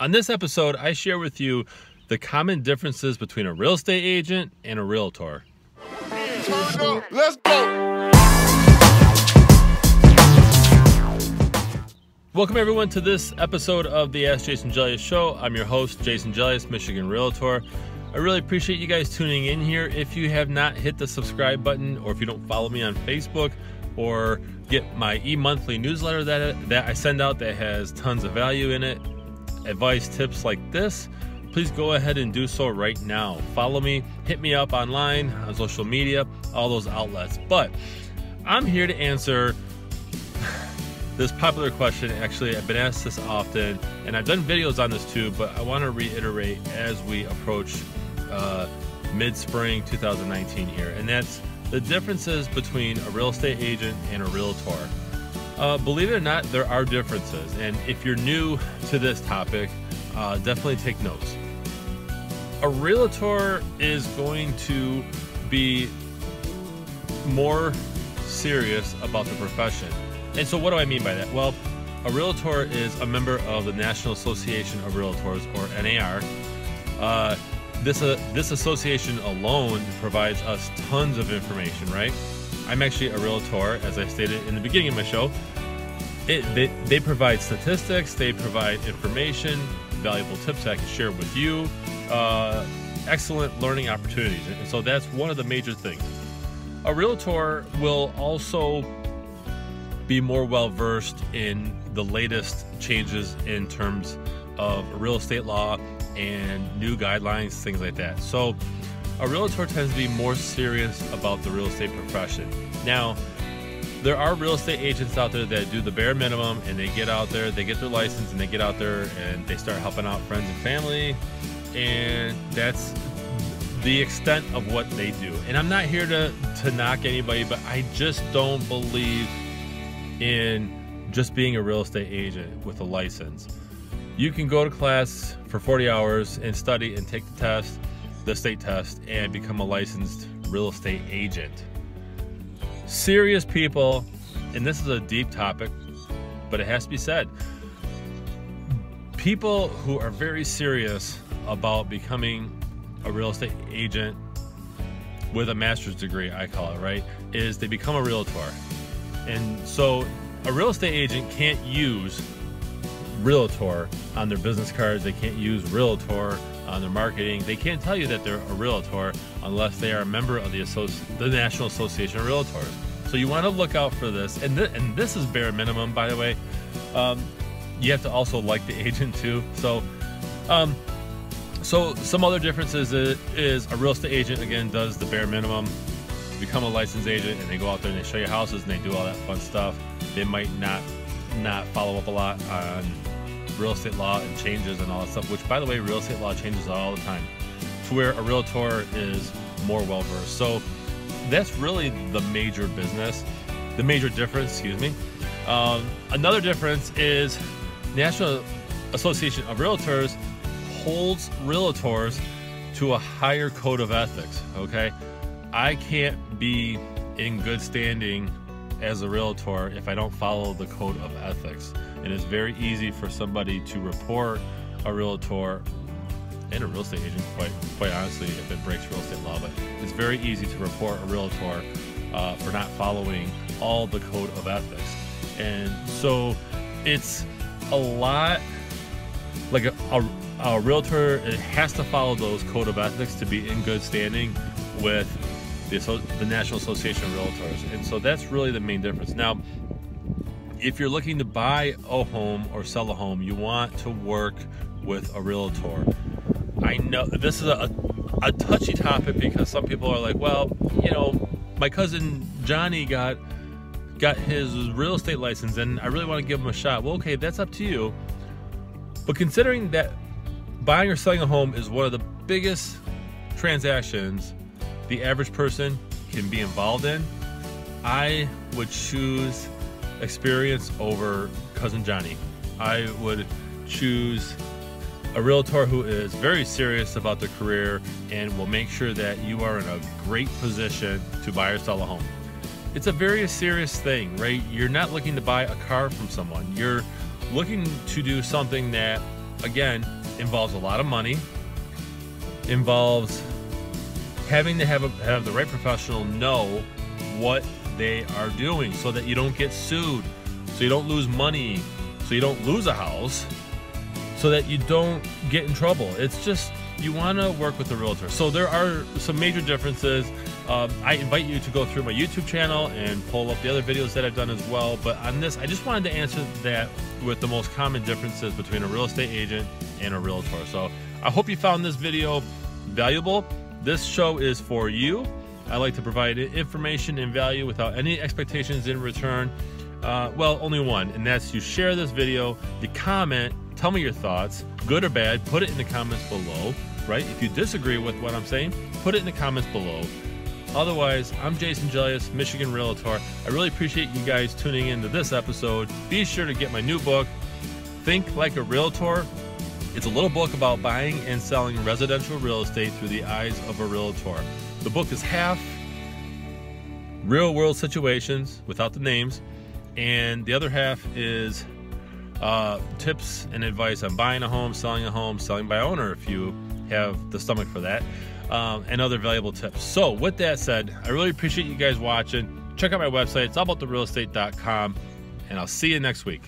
On this episode, I share with you the common differences between a real estate agent and a realtor. Let's go. Welcome, everyone, to this episode of the Ask Jason Gelios Show. I'm your host, Jason Gelios, Michigan Realtor. I really appreciate you guys tuning in here. If you have not hit the subscribe button, or if you don't follow me on Facebook, or get my e-monthly newsletter that that I send out that has tons of value in it, advice, tips like this, please go ahead and do so right now. Follow me, hit me up online on social media, all those outlets. But I'm here to answer this popular question. Actually, I've been asked this often, and I've done videos on this too, but I want to reiterate as we approach uh, mid spring 2019 here, and that's the differences between a real estate agent and a realtor. Uh, believe it or not, there are differences, and if you're new to this topic, uh, definitely take notes. A realtor is going to be more serious about the profession. And so, what do I mean by that? Well, a realtor is a member of the National Association of Realtors, or NAR. Uh, this uh, this association alone provides us tons of information, right? I'm actually a realtor, as I stated in the beginning of my show. It, they, they provide statistics, they provide information, valuable tips that I can share with you, uh, excellent learning opportunities. And so that's one of the major things. A realtor will also be more well versed in the latest changes in terms of real estate law and new guidelines, things like that. So, a realtor tends to be more serious about the real estate profession. Now, there are real estate agents out there that do the bare minimum and they get out there, they get their license, and they get out there and they start helping out friends and family. And that's the extent of what they do. And I'm not here to, to knock anybody, but I just don't believe in just being a real estate agent with a license. You can go to class for 40 hours and study and take the test, the state test, and become a licensed real estate agent. Serious people, and this is a deep topic, but it has to be said. People who are very serious about becoming a real estate agent with a master's degree, I call it, right, is they become a realtor. And so a real estate agent can't use realtor on their business cards. They can't use realtor on their marketing. They can't tell you that they're a realtor unless they are a member of the, Associ- the National Association of Realtors. So you want to look out for this. And, th- and this is bare minimum, by the way. Um, you have to also like the agent too. So, um, so some other differences is, is a real estate agent again does the bare minimum, become a licensed agent, and they go out there and they show you houses and they do all that fun stuff. They might not not follow up a lot on real estate law and changes and all that stuff, which by the way, real estate law changes all the time to where a realtor is more well versed. So that's really the major business, the major difference, excuse me. Um, another difference is National Association of Realtors holds realtors to a higher code of ethics, okay? I can't be in good standing as a realtor if I don't follow the code of ethics. And it's very easy for somebody to report a realtor and a real estate agent, quite quite honestly, if it breaks real estate law. But it's very easy to report a realtor uh, for not following all the code of ethics. And so it's a lot like a, a, a realtor it has to follow those code of ethics to be in good standing with the, the National Association of Realtors. And so that's really the main difference. Now, if you're looking to buy a home or sell a home, you want to work with a realtor. I know this is a, a touchy topic because some people are like, well, you know, my cousin Johnny got got his real estate license and I really want to give him a shot. Well, okay, that's up to you. But considering that buying or selling a home is one of the biggest transactions the average person can be involved in, I would choose experience over cousin Johnny. I would choose a realtor who is very serious about their career and will make sure that you are in a great position to buy or sell a home. It's a very serious thing, right? You're not looking to buy a car from someone. You're looking to do something that again, involves a lot of money, involves having to have, a, have the right professional know what they are doing so that you don't get sued, so you don't lose money, so you don't lose a house, so that you don't get in trouble. It's just you want to work with a realtor. So there are some major differences. Um, I invite you to go through my YouTube channel and pull up the other videos that I've done as well. But on this, I just wanted to answer that with the most common differences between a real estate agent and a realtor. So I hope you found this video valuable. This show is for you. I like to provide information and value without any expectations in return. Uh, well, only one, and that's you share this video, you comment, tell me your thoughts, good or bad, put it in the comments below, right? If you disagree with what I'm saying, put it in the comments below. Otherwise, I'm Jason Gelios, Michigan Realtor. I really appreciate you guys tuning into this episode. Be sure to get my new book, Think Like a Realtor. It's a little book about buying and selling residential real estate through the eyes of a realtor. The book is half real world situations without the names, and the other half is uh, tips and advice on buying a home, selling a home, selling by owner if you have the stomach for that, um, and other valuable tips. So, with that said, I really appreciate you guys watching. Check out my website, it's allabouttherealestate.com, and I'll see you next week.